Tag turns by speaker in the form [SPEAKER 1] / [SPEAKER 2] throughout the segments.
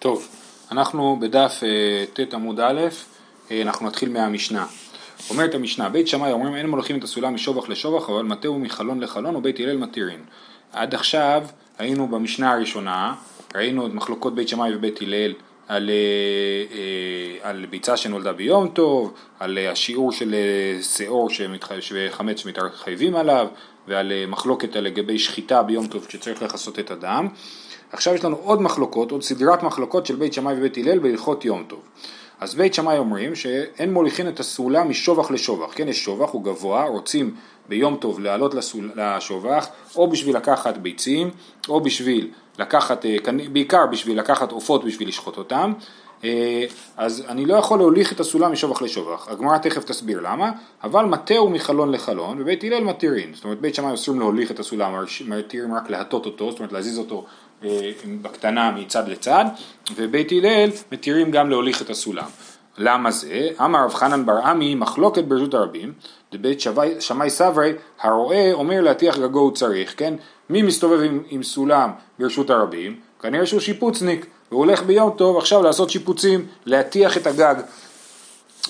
[SPEAKER 1] טוב, אנחנו בדף אה, ט' עמוד א', אה, אנחנו נתחיל מהמשנה. אומרת המשנה, בית שמאי אומרים אין מולכים את הסולם משובח לשובח, אבל מטהו מחלון לחלון ובית הלל מתירין. עד עכשיו היינו במשנה הראשונה, ראינו את מחלוקות בית שמאי ובית הלל על, אה, על ביצה שנולדה ביום טוב, על השיעור של שיעור וחמץ שמתחייבים עליו, ועל מחלוקת לגבי שחיטה ביום טוב שצריך לכסות את הדם. עכשיו יש לנו עוד מחלוקות, עוד סדרת מחלוקות של בית שמאי ובית הלל בהלכות יום טוב. אז בית שמאי אומרים שאין מוליכין את הסעולה משובח לשובח, כן יש שובח, הוא גבוה, רוצים ביום טוב לעלות לשובח, או בשביל לקחת ביצים, או בשביל לקחת, אה, בעיקר בשביל לקחת עופות בשביל לשחוט אותם, אה, אז אני לא יכול להוליך את הסולם משובח לשובח. הגמרא תכף תסביר למה, אבל מטהו מחלון לחלון, ובית הלל מתירין. זאת אומרת, בית שמאי אסורים להוליך את הסולם, מתירים רק להטות אותו, זאת אומרת להזיז אותו בקטנה מצד לצד, ובית הלל מתירים גם להוליך את הסולם. למה זה? אמר רב חנן בר עמי מחלוקת ברשות הרבים, דבית שמאי סברי הרואה אומר להטיח גגו הוא צריך, כן? מי מסתובב עם, עם סולם ברשות הרבים? כנראה שהוא שיפוצניק, והוא הולך ביום טוב עכשיו לעשות שיפוצים, להטיח את הגג.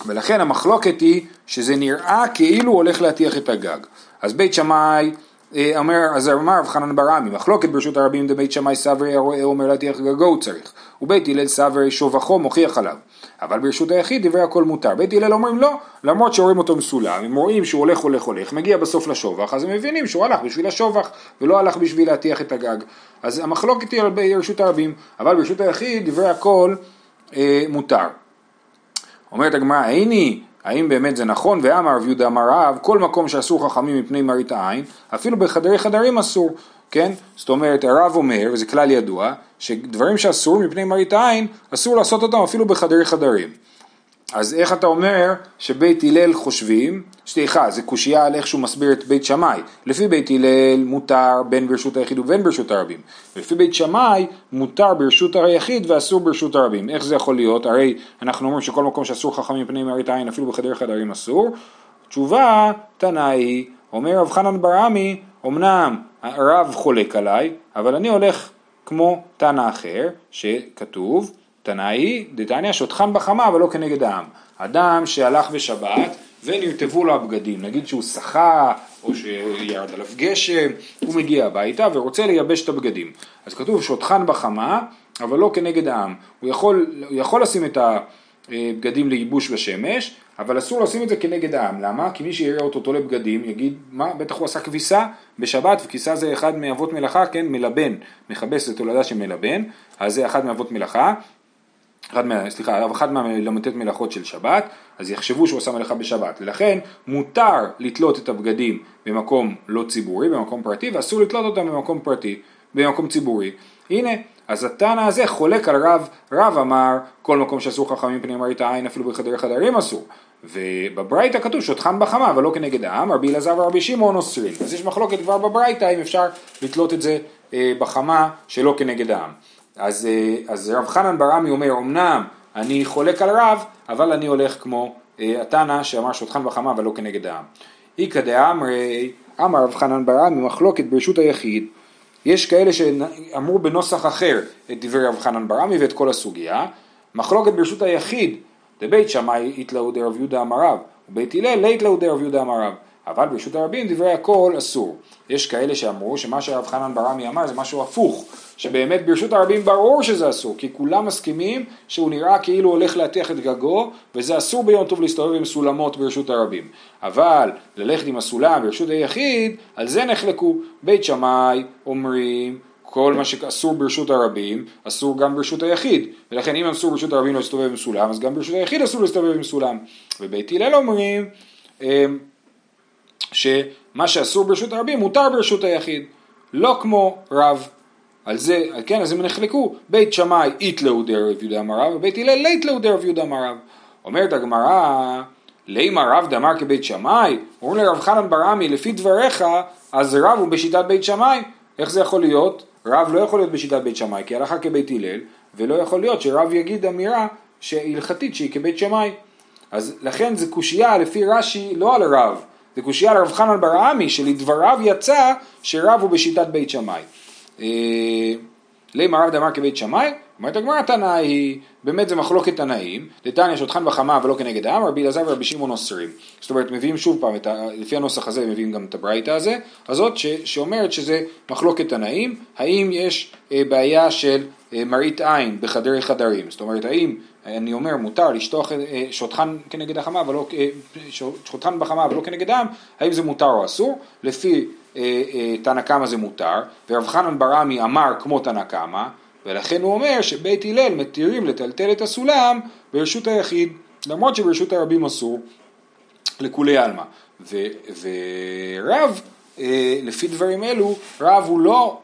[SPEAKER 1] ולכן המחלוקת היא שזה נראה כאילו הוא הולך להטיח את הגג. אז בית שמאי אה, אומר, אז אמר רב חנן ברמי, מחלוקת ברשות הרבים דבית שמאי סברי הרואה אומר להטיח גגו הוא צריך, ובית הלל סברי שובחו מוכיח עליו, אבל ברשות היחיד דברי הכל מותר, בית הלל אומרים לא, למרות שרואים אותו מסולם, הם רואים שהוא הולך הולך הולך, מגיע בסוף לשובח, אז הם מבינים שהוא הלך בשביל השובח, ולא הלך בשביל להטיח את הגג, אז המחלוקת היא ברשות הרבים, אבל ברשות היחיד דברי הכל אה, מותר. אומרת הגמרא, איני האם באמת זה נכון? ואמר רב יהודה אמר רב, כל מקום שאסור חכמים מפני מראית העין, אפילו בחדרי חדרים אסור, כן? זאת אומרת, הרב אומר, וזה כלל ידוע, שדברים שאסור מפני מראית העין, אסור לעשות אותם אפילו בחדרי חדרים. אז איך אתה אומר שבית הלל חושבים, סליחה, זה קושייה על איך שהוא מסביר את בית שמאי. לפי בית הלל מותר בין ברשות היחיד ובין ברשות הרבים. ולפי בית שמאי מותר ברשות היחיד ואסור ברשות הרבים. איך זה יכול להיות? הרי אנחנו אומרים שכל מקום שאסור חכמים פני מראית עין אפילו בחדר חדרים אסור. תשובה, תנאי, אומר רב חנן ברעמי, אמנם הרב חולק עליי, אבל אני הולך כמו תנא אחר, שכתוב תנאי, דתניא שוטחן בחמה אבל לא כנגד העם. אדם שהלך בשבת ונרטבו לו הבגדים, נגיד שהוא שחה או שירד עליו גשם, הוא מגיע הביתה ורוצה לייבש את הבגדים. אז כתוב שוטחן בחמה אבל לא כנגד העם. הוא יכול, הוא יכול לשים את הבגדים לייבוש בשמש, אבל אסור לשים את זה כנגד העם. למה? כי מי שיראה אותו תולה בגדים יגיד, מה, בטח הוא עשה כביסה בשבת, וכביסה זה אחד מאבות מלאכה, כן, מלבן, מכבס את הולדה של מלבן, אז זה אחד מאבות מלאכה. אחד מה, סליחה, אחד מהל"ט מלאכות של שבת, אז יחשבו שהוא עשה מלאכה בשבת. לכן מותר לתלות את הבגדים במקום לא ציבורי, במקום פרטי, ואסור לתלות אותם במקום פרטי, במקום ציבורי. הנה, אז התנא הזה חולק על רב, רב אמר כל מקום שאסור חכמים פני מראית העין אפילו בחדרי חדרים אסור. ובברייתא כתוב שוטחן בחמה אבל לא כנגד העם, רבי אלעזר ורבי שמעון אוסרים. אז יש מחלוקת כבר בברייתא אם אפשר לתלות את זה אה, בחמה שלא כנגד העם. אז, אה, אז רב חנן ברמי אומר, אמנם אני חולק על רב, אבל אני הולך כמו אה, התנא שאמר שוטחן וחמה אבל לא כנגד העם. איכא דאמרי, אמר רב חנן ברמי, מחלוקת ברשות היחיד. יש כאלה שאמרו בנוסח אחר את דברי רב חנן ברמי ואת כל הסוגיה. מחלוקת ברשות היחיד, דבית שמאי איתלאו דרב יהודה אמר רב, ובית הלל ליתלאו דרב יהודה אמר רב. אבל ברשות הרבים דברי הכל אסור. יש כאלה שאמרו שמה שרב חנן ברמי אמר זה משהו הפוך, שבאמת ברשות הרבים ברור שזה אסור, כי כולם מסכימים שהוא נראה כאילו הולך להטיח את גגו, וזה אסור ביום טוב להסתובב עם סולמות ברשות הרבים. אבל ללכת עם הסולם ברשות היחיד, על זה נחלקו. בית שמאי אומרים כל מה שאסור ברשות הרבים, אסור גם ברשות היחיד. ולכן אם אסור ברשות הרבים להסתובב עם סולם, אז גם ברשות היחיד אסור להסתובב עם סולם. ובית הלל אומרים, אמ, שמה שאסור ברשות הרבים מותר ברשות היחיד, לא כמו רב. על זה, כן, אז הם נחלקו, בית שמאי איתלאו דרב יהודה מרב, ובית הלל ליתלאו דרב יהודה מרב. אומרת הגמרא, לימה רב דאמר כבית שמאי, אומרים לרב חנן ברמי, לפי דבריך, אז רב הוא בשיטת בית שמאי. איך זה יכול להיות? רב לא יכול להיות בשיטת בית שמאי, כי הלכה כבית הלל, ולא יכול להיות שרב יגיד אמירה הלכתית שהיא כבית שמאי. אז לכן זה קושייה לפי רש"י לא על רב, זה קושייה לרב חנן ברעמי שלדבריו יצא שרב הוא בשיטת בית שמאי. לימה רב דאמר כבית שמאי, אומרת הגמרא תנא היא, באמת זה מחלוקת תנאים, דתניא שותחן בחמה ולא כנגד העם, רבי אלעזר ורבי שמעון אוסרים. זאת אומרת מביאים שוב פעם, ה, לפי הנוסח הזה מביאים גם את הברייתא הזה, הזאת ש, שאומרת שזה מחלוקת תנאים, האם יש אה, בעיה של אה, מראית עין בחדרי חדרים, זאת אומרת האם אני אומר מותר לשטוח אה, שותחן כנגד החמה ולא, אה, שותחן בחמה ולא כנגד העם, האם זה מותר או אסור? לפי תנא קמא זה מותר, ורב חנן ברמי אמר כמו תנא קמא, ולכן הוא אומר שבית הלל מתירים לטלטל את הסולם ברשות היחיד, למרות שברשות הרבים אסור לכולי עלמא. ורב, אה, לפי דברים אלו, רב הוא לא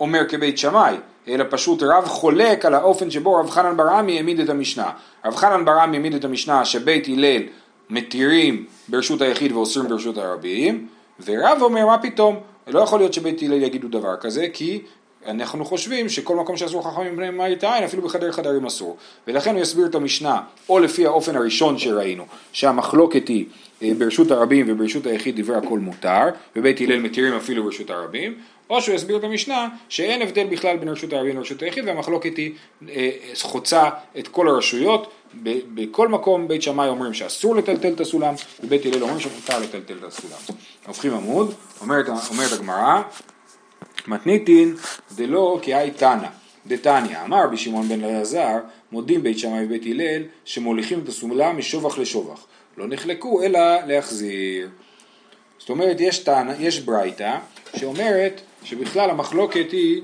[SPEAKER 1] אומר כבית שמאי, אלא פשוט רב חולק על האופן שבו רב חנן ברמי העמיד את המשנה. רב חנן ברמי העמיד את המשנה שבית הלל מתירים ברשות היחיד ואוסרים ברשות הרבים, ורב אומר מה פתאום, לא יכול להיות שבית הלל יגידו דבר כזה, כי אנחנו חושבים שכל מקום שאסור חכמים בני מראית העין, אפילו בחדר חדרים אסור. ולכן הוא יסביר את המשנה, או לפי האופן הראשון שראינו, שהמחלוקת היא אה, ברשות הרבים וברשות היחיד דברי הכל מותר, ובית הלל מתירים אפילו ברשות הרבים, או שהוא יסביר את המשנה שאין הבדל בכלל בין רשות הרבים לרשות היחיד, והמחלוקת היא אה, חוצה את כל הרשויות, בכל מקום בית שמאי אומרים שאסור לטלטל את הסולם, ובית הלל אומרים שמותר לטלטל את הסולם. הופכים עמוד, אומרת, אומרת הגמרא, מתניתין דלא כאי תנא, דתניא, אמר רבי שמעון בן אלעזר, מודים בית שמאי ובית הלל, שמוליכים את הסולם משובח לשובח. לא נחלקו אלא להחזיר. זאת אומרת, יש, יש ברייתא שאומרת שבכלל המחלוקת היא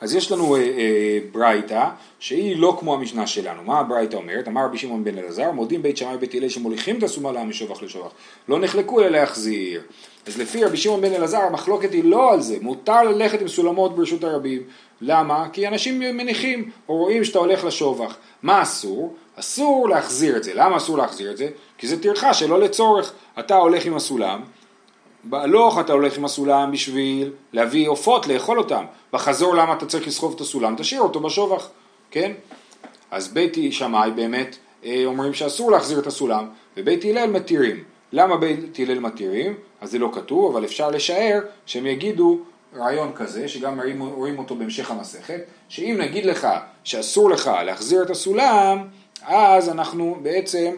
[SPEAKER 1] אז יש לנו אה, אה, ברייתא שהיא לא כמו המשנה שלנו. מה הברייתא אומרת? אמר רבי שמעון בן אלעזר, מודים בית שמאי ובית הלל שמוליכים את הסומלה משובח לשובח. לא נחלקו אלא להחזיר. אז לפי רבי שמעון בן אלעזר המחלוקת היא לא על זה, מותר ללכת עם סולמות ברשות הרבים. למה? כי אנשים מניחים או רואים שאתה הולך לשובח. מה אסור? אסור להחזיר את זה. למה אסור להחזיר את זה? כי זה טרחה שלא לצורך. אתה הולך עם הסולם, בהלוך אתה הולך עם הסולם בשביל להביא עופות, לאכול אותם. בחזור למה אתה צריך לסחוב את הסולם? תשאיר אותו בשובח, כן? אז בית שמאי באמת אה, אומרים שאסור להחזיר את הסולם, ובית הלל מתירים. למה בית הלל מתירים? אז זה לא כתוב, אבל אפשר לשער שהם יגידו רעיון כזה, שגם רואים אותו בהמשך המסכת, שאם נגיד לך שאסור לך להחזיר את הסולם, אז אנחנו בעצם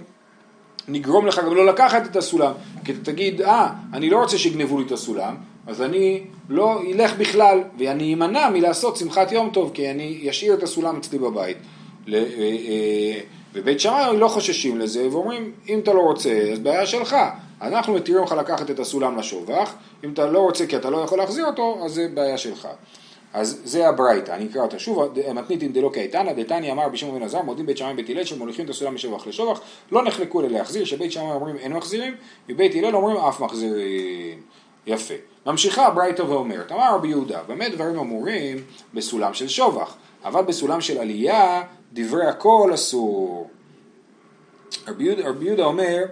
[SPEAKER 1] נגרום לך גם לא לקחת את הסולם, כי אתה תגיד, אה, אני לא רוצה שיגנבו לי את הסולם, אז אני לא אלך בכלל, ואני אמנע מלעשות שמחת יום טוב, כי אני אשאיר את הסולם אצלי בבית. אה, אה, ובית שמאי לא חוששים לזה, ואומרים, אם אתה לא רוצה, אז בעיה שלך. אנחנו מתירים לך לקחת את הסולם לשובח, אם אתה לא רוצה כי אתה לא יכול להחזיר אותו, אז זה בעיה שלך. אז זה הברייתא, אני אקרא אותה שוב, מתניתין דלא קייתנא, דתניא אמר בשם בן עזר, מודים בית שמאי ובית הלל שמוליכים את הסולם משבח לשבח, לא נחלקו אלא להחזיר, שבית שמאי אומרים אין מחזירים, ובית הלל אומרים אף מחזירים. יפה. ממשיכה הברייתא ואומרת, אמר רבי יהודה, במה דברים אמורים בסולם של שובח, אבל בסולם של עלייה, דברי הכל אסור. רבי יהודה, רבי יהודה אומר,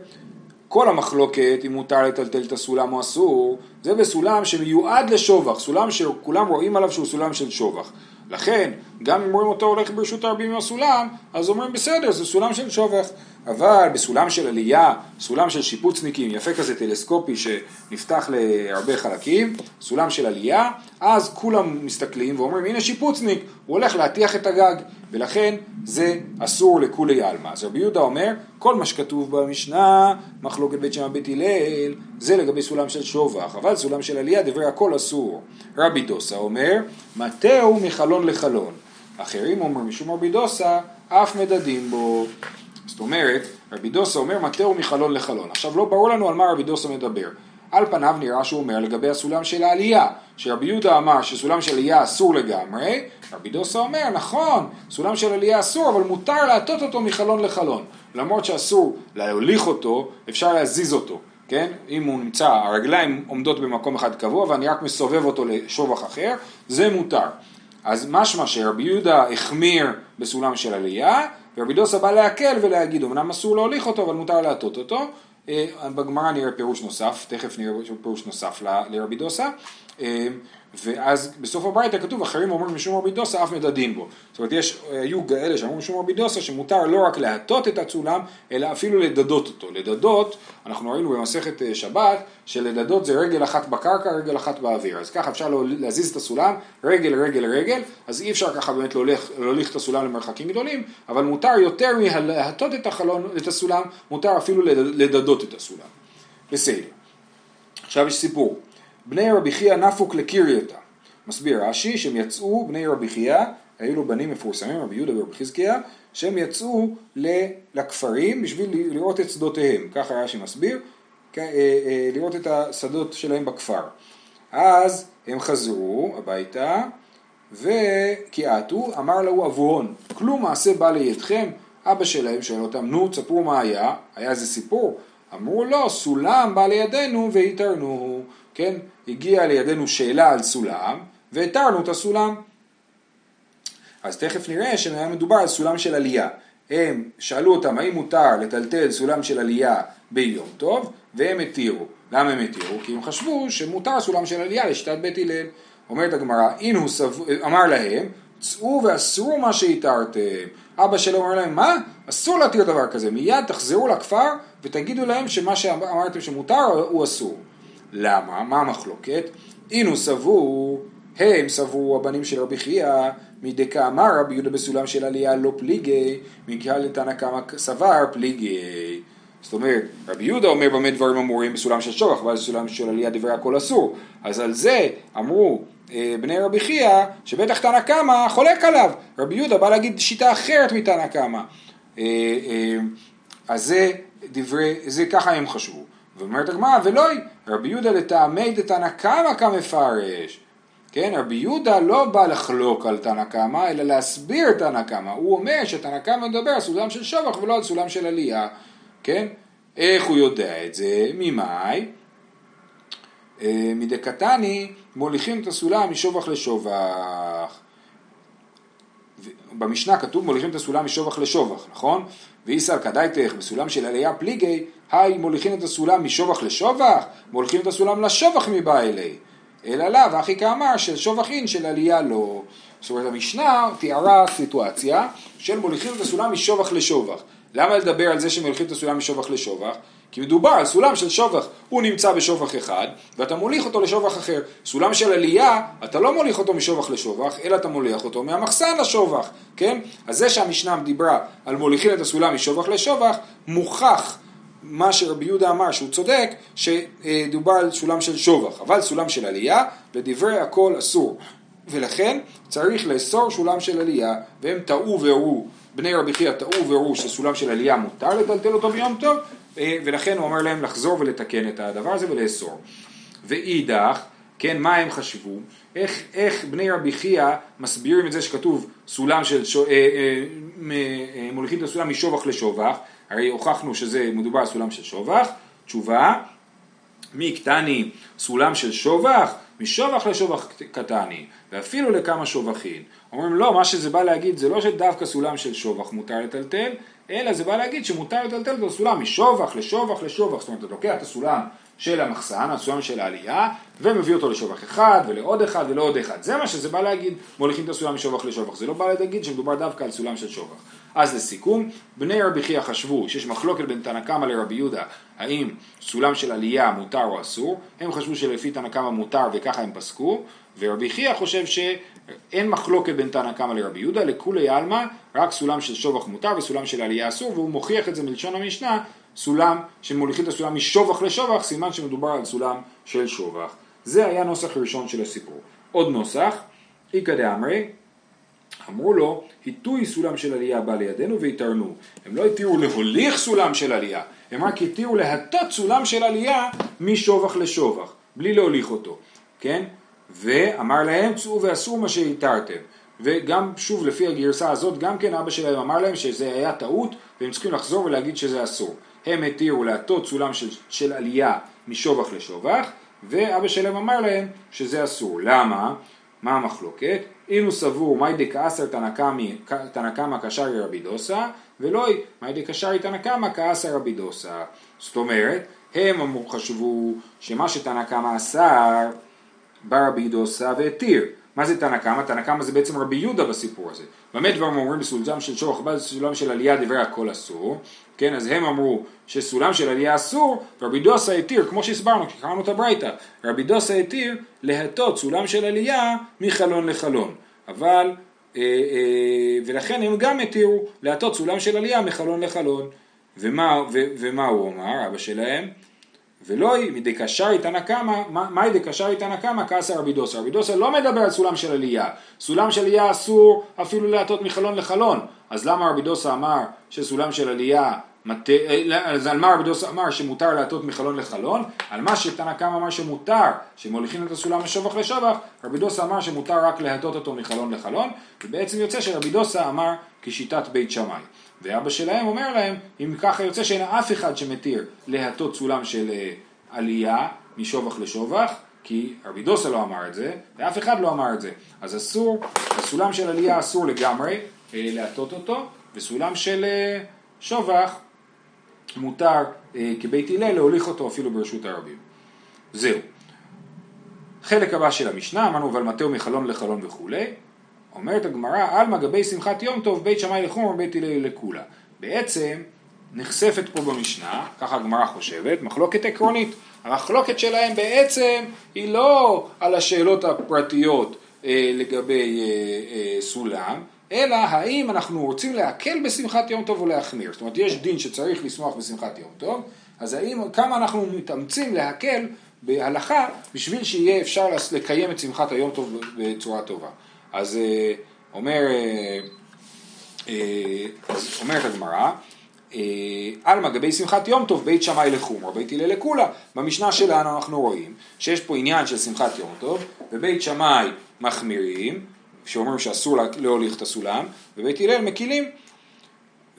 [SPEAKER 1] כל המחלוקת אם מותר לטלטל את הסולם או אסור, זה בסולם שמיועד לשובח, סולם שכולם רואים עליו שהוא סולם של שובח. לכן, גם אם רואים אותו הולך ברשות הרבים עם הסולם, אז אומרים בסדר, זה סולם של שובח. אבל בסולם של עלייה, סולם של שיפוצניקים, יפה כזה טלסקופי שנפתח להרבה חלקים, סולם של עלייה, אז כולם מסתכלים ואומרים הנה שיפוצניק, הוא הולך להטיח את הגג, ולכן זה אסור לכולי עלמא. אז רבי יהודה אומר, כל מה שכתוב במשנה, מחלוקת בית שמע בית הלל, זה לגבי סולם של שובח, אבל סולם של עלייה דברי הכל אסור. רבי דוסה אומר, מטהו מחלון לחלון. אחרים אומרים משום רבי דוסה, אף מדדים בו. זאת אומרת, רבי דוסה אומר מטהו מחלון לחלון. עכשיו לא ברור לנו על מה רבי דוסה מדבר. על פניו נראה שהוא אומר לגבי הסולם של העלייה, שרבי יהודה אמר שסולם של עלייה אסור לגמרי, רבי דוסה אומר נכון, סולם של עלייה אסור, אבל מותר להטות אותו מחלון לחלון. למרות שאסור להוליך אותו, אפשר להזיז אותו, כן? אם הוא נמצא, הרגליים עומדות במקום אחד קבוע ואני רק מסובב אותו לשובח אחר, זה מותר. אז משמע שרבי יהודה החמיר בסולם של עלייה, ורבי דוסה בא להקל ולהגיד, אמנם אסור להוליך אותו, אבל מותר להטות אותו. אה, בגמרא נראה פירוש נוסף, תכף נראה פירוש נוסף לרבי דוסה. ואז בסוף הברייתא כתוב אחרים אומרים משום רבי דוסה אף מדדים בו. זאת אומרת יש, היו כאלה שאמרו משום רבי דוסה שמותר לא רק להטות את הסולם אלא אפילו לדדות אותו. לדדות, אנחנו ראינו במסכת אה, שבת שלדדות זה רגל אחת בקרקע רגל אחת באוויר. אז ככה אפשר להזיז את הסולם רגל רגל רגל אז אי אפשר ככה באמת להוליך, להוליך את הסולם למרחקים גדולים אבל מותר יותר מלהטות את, החלון, את הסולם מותר אפילו לדדות את הסולם. בסדר. עכשיו יש סיפור. בני רבי חייא נפוק לקיריותה. מסביר רש"י שהם יצאו, בני רבי חייא, היו לו בנים מפורסמים, רבי יהודה ורבי חזקיה, שהם יצאו לכפרים בשביל לראות את שדותיהם, ככה רש"י מסביר, אה, אה, לראות את השדות שלהם בכפר. אז הם חזרו הביתה, וכיעתו, אמר לו אבוהון, כלום מעשה בא לידכם, אבא שלהם שואל אותם, נו, תספרו מה היה, היה איזה סיפור? אמרו לו, סולם בא לידינו והתרנו, כן? הגיעה לידינו שאלה על סולם, והתרנו את הסולם. אז תכף נראה שהיה מדובר על סולם של עלייה. הם שאלו אותם האם מותר לטלטל סולם של עלייה ביום טוב, והם התירו. למה הם התירו? כי הם חשבו שמותר סולם של עלייה לשיטת בית הלל. אומרת הגמרא, הוא סב... אמר להם, צאו ואסרו מה שהתרתם. אבא שלו אומר להם, מה? אסור להתיר דבר כזה. מיד תחזרו לכפר ותגידו להם שמה שאמרתם שמותר הוא אסור. למה? מה המחלוקת? אינו סבור, הם סברו הבנים של רבי חייא, מדקה אמר רבי יהודה בסולם של עלייה לא פליגי, מקהל לתנא קמא סבר פליגי. זאת אומרת, רבי יהודה אומר במה דברים אמורים בסולם של שורח, ואז בסולם של עלייה דברי הכל אסור. אז על זה אמרו אה, בני רבי חייא, שבטח תנא קמא חולק עליו. רבי יהודה בא להגיד שיטה אחרת מתנא קמא. אה, אה, אז זה דברי, זה ככה הם חשבו. ואומרת הגמרא, ולא, רבי יהודה לטעמי דתנא קמא כמפרש. כן, רבי יהודה לא בא לחלוק על תנא קמא, אלא להסביר תנא קמא. הוא אומר שתנא קמא מדבר על סולם של שבח ולא על סולם של עלייה. כן? איך הוא יודע את זה? ממאי? אה, מדקתני מוליכים את הסולם משובח לשובח. במשנה כתוב מוליכים את הסולם משובח לשובח, נכון? ואיסר כדאיתך בסולם של עלייה פליגי, היי מוליכים את הסולם משובח לשובח, מוליכים את הסולם לשובח מבא אלי. אלא לאו, אחי כאמר של שובח אין של עלייה לא. זאת אומרת המשנה תיארה סיטואציה של מוליכים את הסולם משובח לשובח. למה לדבר על זה שמוליכים את הסולם משובח לשובח? כי מדובר על סולם של שובח, הוא נמצא בשובח אחד ואתה מוליך אותו לשובח אחר. סולם של עלייה, אתה לא מוליך אותו משובח לשובח, אלא אתה מוליך אותו מהמחסן לשובח, כן? אז זה שהמשנה דיברה על מוליכים את הסולם משובח לשובח, מוכח מה שרבי יהודה אמר שהוא צודק, שדובר על סולם של שובח, אבל סולם של עלייה, לדברי הכל אסור. ולכן צריך לאסור סולם של עלייה, והם טעו והראו, בני רבי חייא טעו והראו שסולם של עלייה מותר לטלטל אותו ביום טוב, ולכן הוא אמר להם לחזור ולתקן את הדבר הזה ולאסור. ואידך, כן, מה הם חשבו? איך, איך בני רבי חייא מסבירים את זה שכתוב סולם של, ש... אה, אה, אה, מוליכים את הסולם משובח לשובח, הרי הוכחנו שזה מדובר על סולם של שובח, תשובה, מי קטני סולם של שובח, משובח לשובח קטני, ואפילו לכמה שובחים. אומרים לא, מה שזה בא להגיד זה לא שדווקא סולם של שובח מותר לטלטל, אלא זה בא להגיד שמותר לטלטל את הסולם משובח לשובח לשובח, זאת אומרת אתה לוקח את הסולם של המחסן, הסולם של העלייה, ומביא אותו לשובח אחד ולעוד אחד ולעוד אחד. זה מה שזה בא להגיד, מוליכים את הסולם משובח לשובח. זה לא בא להגיד שמדובר דווקא על סולם של שובח. אז לסיכום, בני רבי חייא חשבו שיש מחלוקת בין תנא קמא לרבי יהודה, האם סולם של עלייה מותר או אסור, הם חשבו שלפי תנא קמא מותר וככה הם פסקו, ורבי חייא חושב שאין מחלוקת בין תנא קמא לרבי יהודה, לכולי עלמא, רק סולם של שובח מותר וסולם של עלייה אסור, והוא מוכיח את זה מלשון המשנה, סולם שמוליכים את הסולם משובח לשובח, סימן שמדובר על סולם של שובח. זה היה נוסח ראשון של הסיפור. עוד נוסח, איכא דאמרי, אמרו לו, היטוי סולם של עלייה בא לידינו והתארנו. הם לא התירו להוליך סולם של עלייה, הם רק התירו להטות סולם של עלייה משובח לשובח, בלי להוליך אותו, כן? ואמר להם, צאו ועשו מה שהתרתם. וגם, שוב, לפי הגרסה הזאת, גם כן אבא שלהם אמר להם שזה היה טעות, והם צריכים לחזור ולהגיד שזה אסור. הם התירו להטות סולם של, של עלייה משובח לשובח, ואבא שלהם אמר להם שזה אסור. למה? מה המחלוקת? אם הוא סבור מאי דקאסר תנא קמא קשרי רבי דוסה, ולא מאי דקשרי תנא קמא כאסר רבי דוסה. זאת אומרת, הם חשבו שמה שתנא קמא אסר, בא רבי דוסה והתיר. מה זה תנא קמא? תנא קמא זה בעצם רבי יהודה בסיפור הזה. באמת דברים אומרים בסולם של שורח בא בסולם של עלייה דברי הכל אסור, כן, אז הם אמרו שסולם של עלייה אסור, ורבי דוסה התיר, כמו שהסברנו, כשקראנו את הברייתא, רבי דוסה התיר להטות סולם של עלייה מחלון לחלון. אבל, אה, אה, ולכן הם גם התירו להטות סולם של עלייה מחלון לחלון. ומה, ו, ומה הוא אמר, אבא שלהם? ולא היא מדקשרי תנא קמא, מהי דקשרי תנא קמא כעשה רבי דוסה. רבי דוסה לא מדבר על סולם של עלייה. סולם של עלייה אסור אפילו להטות מחלון לחלון. אז למה רבי דוסה אמר שסולם של עלייה, מת... אז על מה רבי דוסה אמר שמותר להטות מחלון לחלון? על מה שתנא קמא אמר שמותר, שמוליכים את הסולם משבח לשבח, רבי דוסה אמר שמותר רק להטות אותו מחלון לחלון, ובעצם יוצא שרבי דוסה אמר כשיטת בית שמאי. ואבא שלהם אומר להם, אם ככה יוצא שאין אף אחד שמתיר להטות סולם של אה, עלייה משובח לשובח, כי רבי דוסה לא אמר את זה, ואף אחד לא אמר את זה. אז אסור, הסולם של עלייה אסור לגמרי אה, להטות אותו, וסולם של אה, שובח מותר כבית הלל להוליך אותו אפילו ברשות הרבים. זהו. חלק הבא של המשנה, אמרנו ולמטהו מחלון לחלון וכולי, אומרת הגמרא, עלמא גבי שמחת יום טוב, בית שמאי לחום ובית הלל לכולה. בעצם נחשפת פה במשנה, ככה הגמרא חושבת, מחלוקת עקרונית. המחלוקת שלהם בעצם היא לא על השאלות הפרטיות אה, לגבי אה, אה, סולם, אלא האם אנחנו רוצים להקל בשמחת יום טוב או להחמיר. זאת אומרת, יש דין שצריך לשמוח בשמחת יום טוב, אז האם, כמה אנחנו מתאמצים להקל בהלכה בשביל שיהיה אפשר לקיים את שמחת היום טוב בצורה טובה. אז אה, אומר, אה, אה, אז אומרת הגמרא, על מגבי שמחת יום טוב בית שמאי לחומרה, בית הלל לקולה. במשנה שלנו אנחנו רואים שיש פה עניין של שמחת יום טוב, ובית שמאי מחמירים, שאומרים שאסור להוליך את הסולם, ובית הלל מקילים.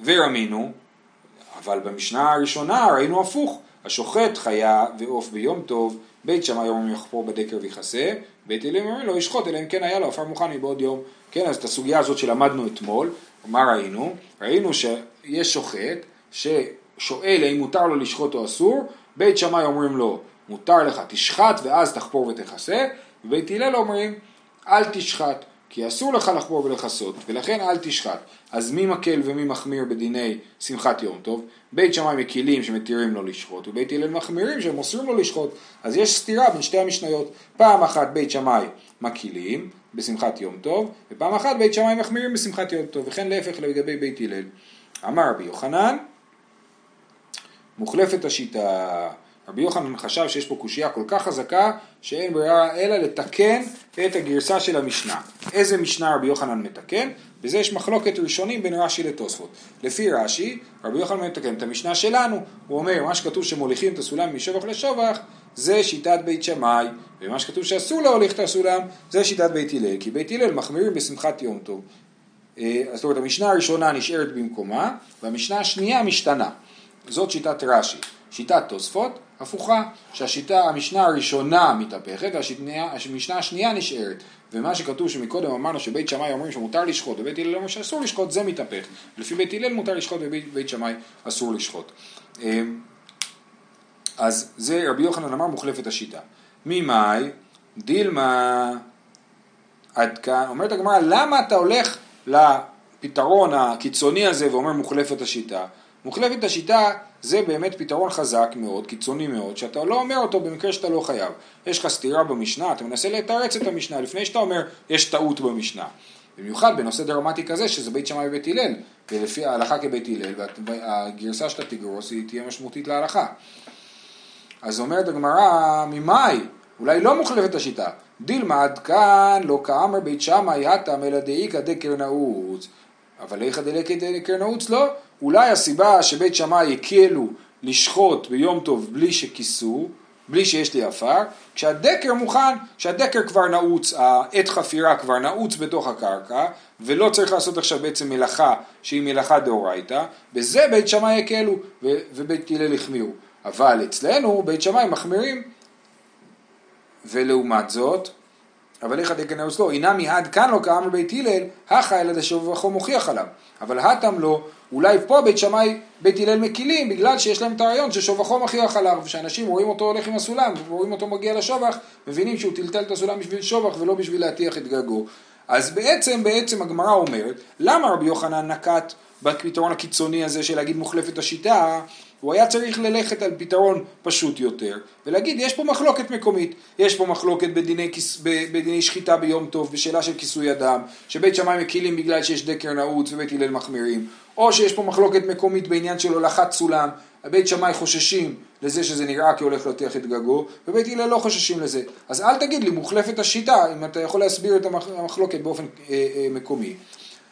[SPEAKER 1] ורמינו, אבל במשנה הראשונה ראינו הפוך, השוחט חיה ועוף ביום טוב, בית שמאי אומרים יחפור בדקר ויכסה, בית הלל אומרים לו ישחוט אלא אם כן היה לו עפר מוכן מבעוד יום. כן, אז את הסוגיה הזאת שלמדנו אתמול, מה ראינו? ראינו שיש שוחט ששואל האם מותר לו לשחוט או אסור, בית שמאי אומרים לו מותר לך תשחט ואז תחפור ותכסה, ובית הלל אומרים אל תשחט. כי אסור לך לחפור ולכסות, ולכן אל תשחט. אז מי מקל ומי מחמיר בדיני שמחת יום טוב? בית שמאי מקילים שמתירים לו לשחוט, ובית הלל מחמירים שהם אוסרים לו לשחוט. אז יש סתירה בין שתי המשניות. פעם אחת בית שמאי מקילים בשמחת יום טוב, ופעם אחת בית שמאי מחמירים בשמחת יום טוב, וכן להפך לגבי בית הלל. אמר רבי יוחנן, מוחלפת השיטה. רבי יוחנן חשב שיש פה קושייה כל כך חזקה שאין ברירה אלא לתקן את הגרסה של המשנה. איזה משנה רבי יוחנן מתקן? בזה יש מחלוקת ראשונים בין רש"י לתוספות. לפי רש"י, רבי יוחנן מתקן את המשנה שלנו, הוא אומר מה שכתוב שמוליכים את הסולם משבח לשבח זה שיטת בית שמאי, ומה שכתוב שאסור להוליך את הסולם זה שיטת בית הלל, כי בית הלל מחמירים בשמחת יום טוב. אה, זאת אומרת המשנה הראשונה נשארת במקומה והמשנה השנייה משתנה. זאת שיטת רש"י. שיטת תוספות הפוכה, שהשיטה, המשנה הראשונה מתהפכת והמשנה השנייה נשארת. ומה שכתוב שמקודם אמרנו שבית שמאי אומרים שמותר לשחוט ובית הלל אומר שאסור לשחוט, זה מתהפך. לפי בית הלל מותר לשחוט ובית שמאי אסור לשחוט. אמ, אז זה רבי יוחנן אמר מוחלפת השיטה. ממאי דילמה עד כאן, אומרת הגמרא למה אתה הולך לפתרון הקיצוני הזה ואומר מוחלפת השיטה? מוחלפת השיטה זה באמת פתרון חזק מאוד, קיצוני מאוד, שאתה לא אומר אותו במקרה שאתה לא חייב. יש לך סתירה במשנה, אתה מנסה לתרץ את המשנה לפני שאתה אומר יש טעות במשנה. במיוחד בנושא דרמטי כזה שזה בית שמאי ובית הלל, ולפי ההלכה כבית הלל, והגרסה שאתה תגרוס היא תהיה משמעותית להלכה. אז אומרת הגמרא, ממאי? אולי לא מוחלפת השיטה. דילמד כאן לא כאמר בית שמאי הטם אלא דאיכא דקר נעוץ. אבל איכא דקר נעוץ לא. אולי הסיבה שבית שמאי הקלו לשחוט ביום טוב בלי שכיסו, בלי שיש לי עפר, כשהדקר מוכן, כשהדקר כבר נעוץ, העת חפירה כבר נעוץ בתוך הקרקע, ולא צריך לעשות עכשיו בעצם מלאכה שהיא מלאכה דאורייתא, בזה בית שמאי הקלו ובית הלל החמירו. אבל אצלנו בית שמאי מחמירים, ולעומת זאת, אבל איך דקן נאוס לא, אינמי עד כאן לא כאמר בית הלל, הכא אלא דשבחו מוכיח עליו. אבל הטם לא, אולי פה בית שמאי, בית הלל מקילים, בגלל שיש להם את הרעיון ששובחו מכריח עליו, ושאנשים רואים אותו הולך עם הסולם, ורואים אותו מגיע לשובח, מבינים שהוא טלטל את הסולם בשביל שובח ולא בשביל להטיח את גגו. אז בעצם, בעצם הגמרא אומרת, למה רבי יוחנן נקט בפתרון הקיצוני הזה של להגיד מוחלפת השיטה, הוא היה צריך ללכת על פתרון פשוט יותר, ולהגיד יש פה מחלוקת מקומית, יש פה מחלוקת בדיני, בדיני שחיטה ביום טוב, בשאלה של כיסוי אדם, שבית שמאי מקילים בגלל שיש דקר נעוץ ובית הלל מחמירים, או שיש פה מחלוקת מקומית בעניין של הולכת סולם, בית שמאי חוששים לזה שזה נראה כי הולך להטיח את גגו, ובית הלל לא חוששים לזה. אז אל תגיד לי מוחלפת השיטה, אם אתה יכול להסביר את המחלוקת באופן אה, אה, מקומי.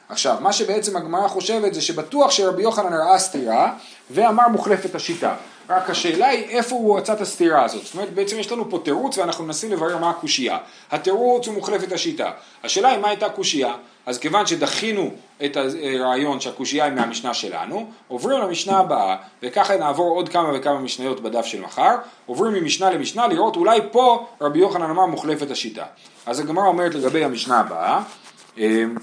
[SPEAKER 1] עכשיו, מה שבעצם הגמרא חושבת זה שבטוח שרבי יוחנן ראה סתירה ואמר מוחלפת השיטה. רק השאלה היא איפה הוא מצא את הסתירה הזאת. זאת אומרת, בעצם יש לנו פה תירוץ ואנחנו מנסים לברר מה הקושייה. התירוץ הוא מוחלפת השיטה. השאלה היא מה הייתה הקושייה. אז כיוון שדחינו את הרעיון שהקושייה היא מהמשנה שלנו, עוברים למשנה הבאה, וככה נעבור עוד כמה וכמה משניות בדף של מחר, עוברים ממשנה למשנה לראות אולי פה רבי יוחנן אמר מוחלפת השיטה. אז הגמרא אומרת לגבי המשנה הבאה, אמ,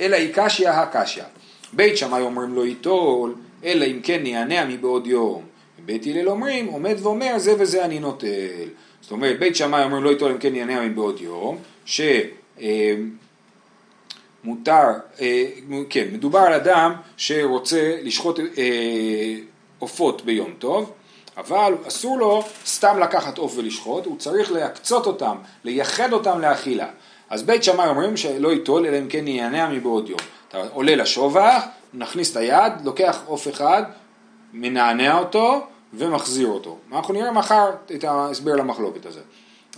[SPEAKER 1] אלא היא קשיא הקשיא. בית שמאי אומרים לא ייטול, אלא אם כן יענע מבעוד יום. בית הלל אומרים, עומד ואומר זה וזה אני נוטל. זאת אומרת, בית שמאי אומרים לא ייטול אם כן יענע מבעוד יום, שמותר, אה, כן, מדובר על אדם שרוצה לשחוט אה, עופות ביום טוב, אבל אסור לו סתם לקחת עוף ולשחוט, הוא צריך להקצות אותם, לייחד אותם לאכילה. אז בית שמאי אומרים שלא ייטול אלא אם כן יענע מבעוד יום. אתה עולה לשובח, נכניס את היד, לוקח עוף אחד, מנענע אותו ומחזיר אותו. אנחנו נראה מחר את ההסבר למחלוקת הזה.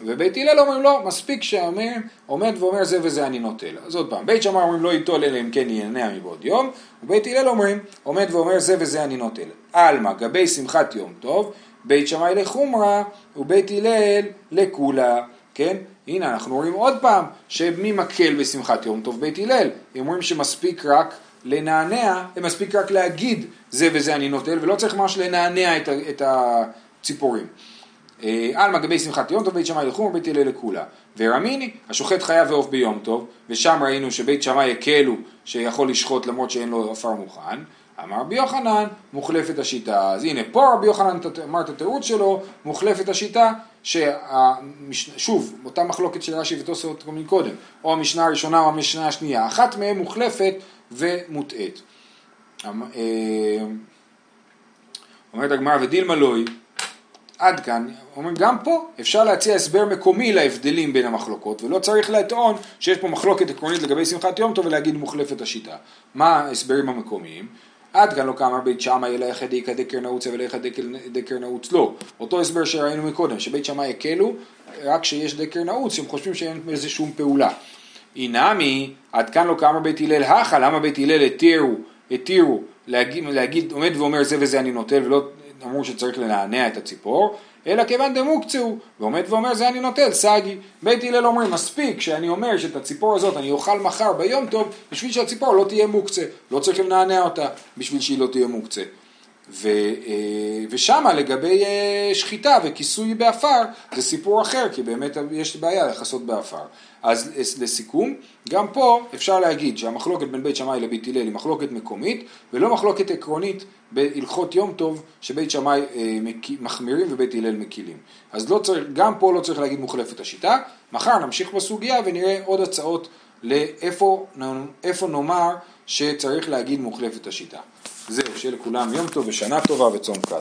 [SPEAKER 1] ובית הלל אומרים לא, מספיק שאומר, עומד ואומר זה וזה אני נוטל. אז עוד פעם, בית שמאי אומרים לא ייטול אלא אם כן ייהנה מבעוד יום, ובית הלל אומרים עומד ואומר זה וזה אני נוטל. עלמא, גבי שמחת יום טוב, בית שמאי לחומרה ובית הלל לכולה, כן? הנה אנחנו רואים עוד פעם שמי מקל בשמחת יום טוב בית הלל, הם אומרים שמספיק רק לנענע, מספיק רק להגיד זה וזה אני נוטל ולא צריך ממש לנענע את, את הציפורים. אה, על מגבי שמחת יום טוב בית שמאי לחום ובית הלל לכולה. ורמיני, השוחט חייב ועוף ביום טוב, ושם ראינו שבית שמאי הקלו שיכול לשחוט למרות שאין לו עפר מוכן. אמר רבי יוחנן, מוחלפת השיטה. אז הנה, פה רבי יוחנן אמר את התירוץ שלו, מוחלפת השיטה, ששוב, אותה מחלוקת של רש"י ותוספות קודם, או המשנה הראשונה או המשנה השנייה, אחת מהן מוחלפת ומוטעית. אמ, אה, אומרת הגמרא ודילמה לוי, עד כאן, אומרים גם פה אפשר להציע הסבר מקומי להבדלים בין המחלוקות ולא צריך לטעון שיש פה מחלוקת עקרונית לגבי שמחת יום טוב ולהגיד מוחלפת השיטה. מה ההסברים המקומיים? עד כאן לא כאמר בית שמאי אלא איך דקר נעוץ ולא איך דקר נעוץ לא. אותו הסבר שראינו מקודם, שבית שמאי הקלו רק כשיש דקר נעוץ, הם חושבים שאין בזה שום פעולה. אינמי, עד כאן לא כאמר בית הלל הכה, למה בית הלל התירו, התירו להגיד, להגיד, עומד ואומר זה וזה אני נוטל ולא אמרו שצריך לנענע את הציפור, אלא כיוון דמוקצה הוא, ועומד ואומר זה אני נוטל, סגי. בית הלל אומרים מספיק שאני אומר שאת הציפור הזאת אני אוכל מחר ביום טוב, בשביל שהציפור לא תהיה מוקצה, לא צריך לנענע אותה בשביל שהיא לא תהיה מוקצה. ו, אה, ושמה לגבי אה, שחיטה וכיסוי באפר זה סיפור אחר כי באמת יש בעיה לכסות באפר. אז לסיכום, גם פה אפשר להגיד שהמחלוקת בין בית שמאי לבית הלל היא מחלוקת מקומית ולא מחלוקת עקרונית בהלכות יום טוב שבית שמאי אה, מחמירים ובית הלל מקילים. אז לא צריך, גם פה לא צריך להגיד מוחלפת השיטה, מחר נמשיך בסוגיה ונראה עוד הצעות לאיפה נאמר שצריך להגיד מוחלפת השיטה. זהו, שיהיה לכולם יום טוב ושנה טובה וצום קלה.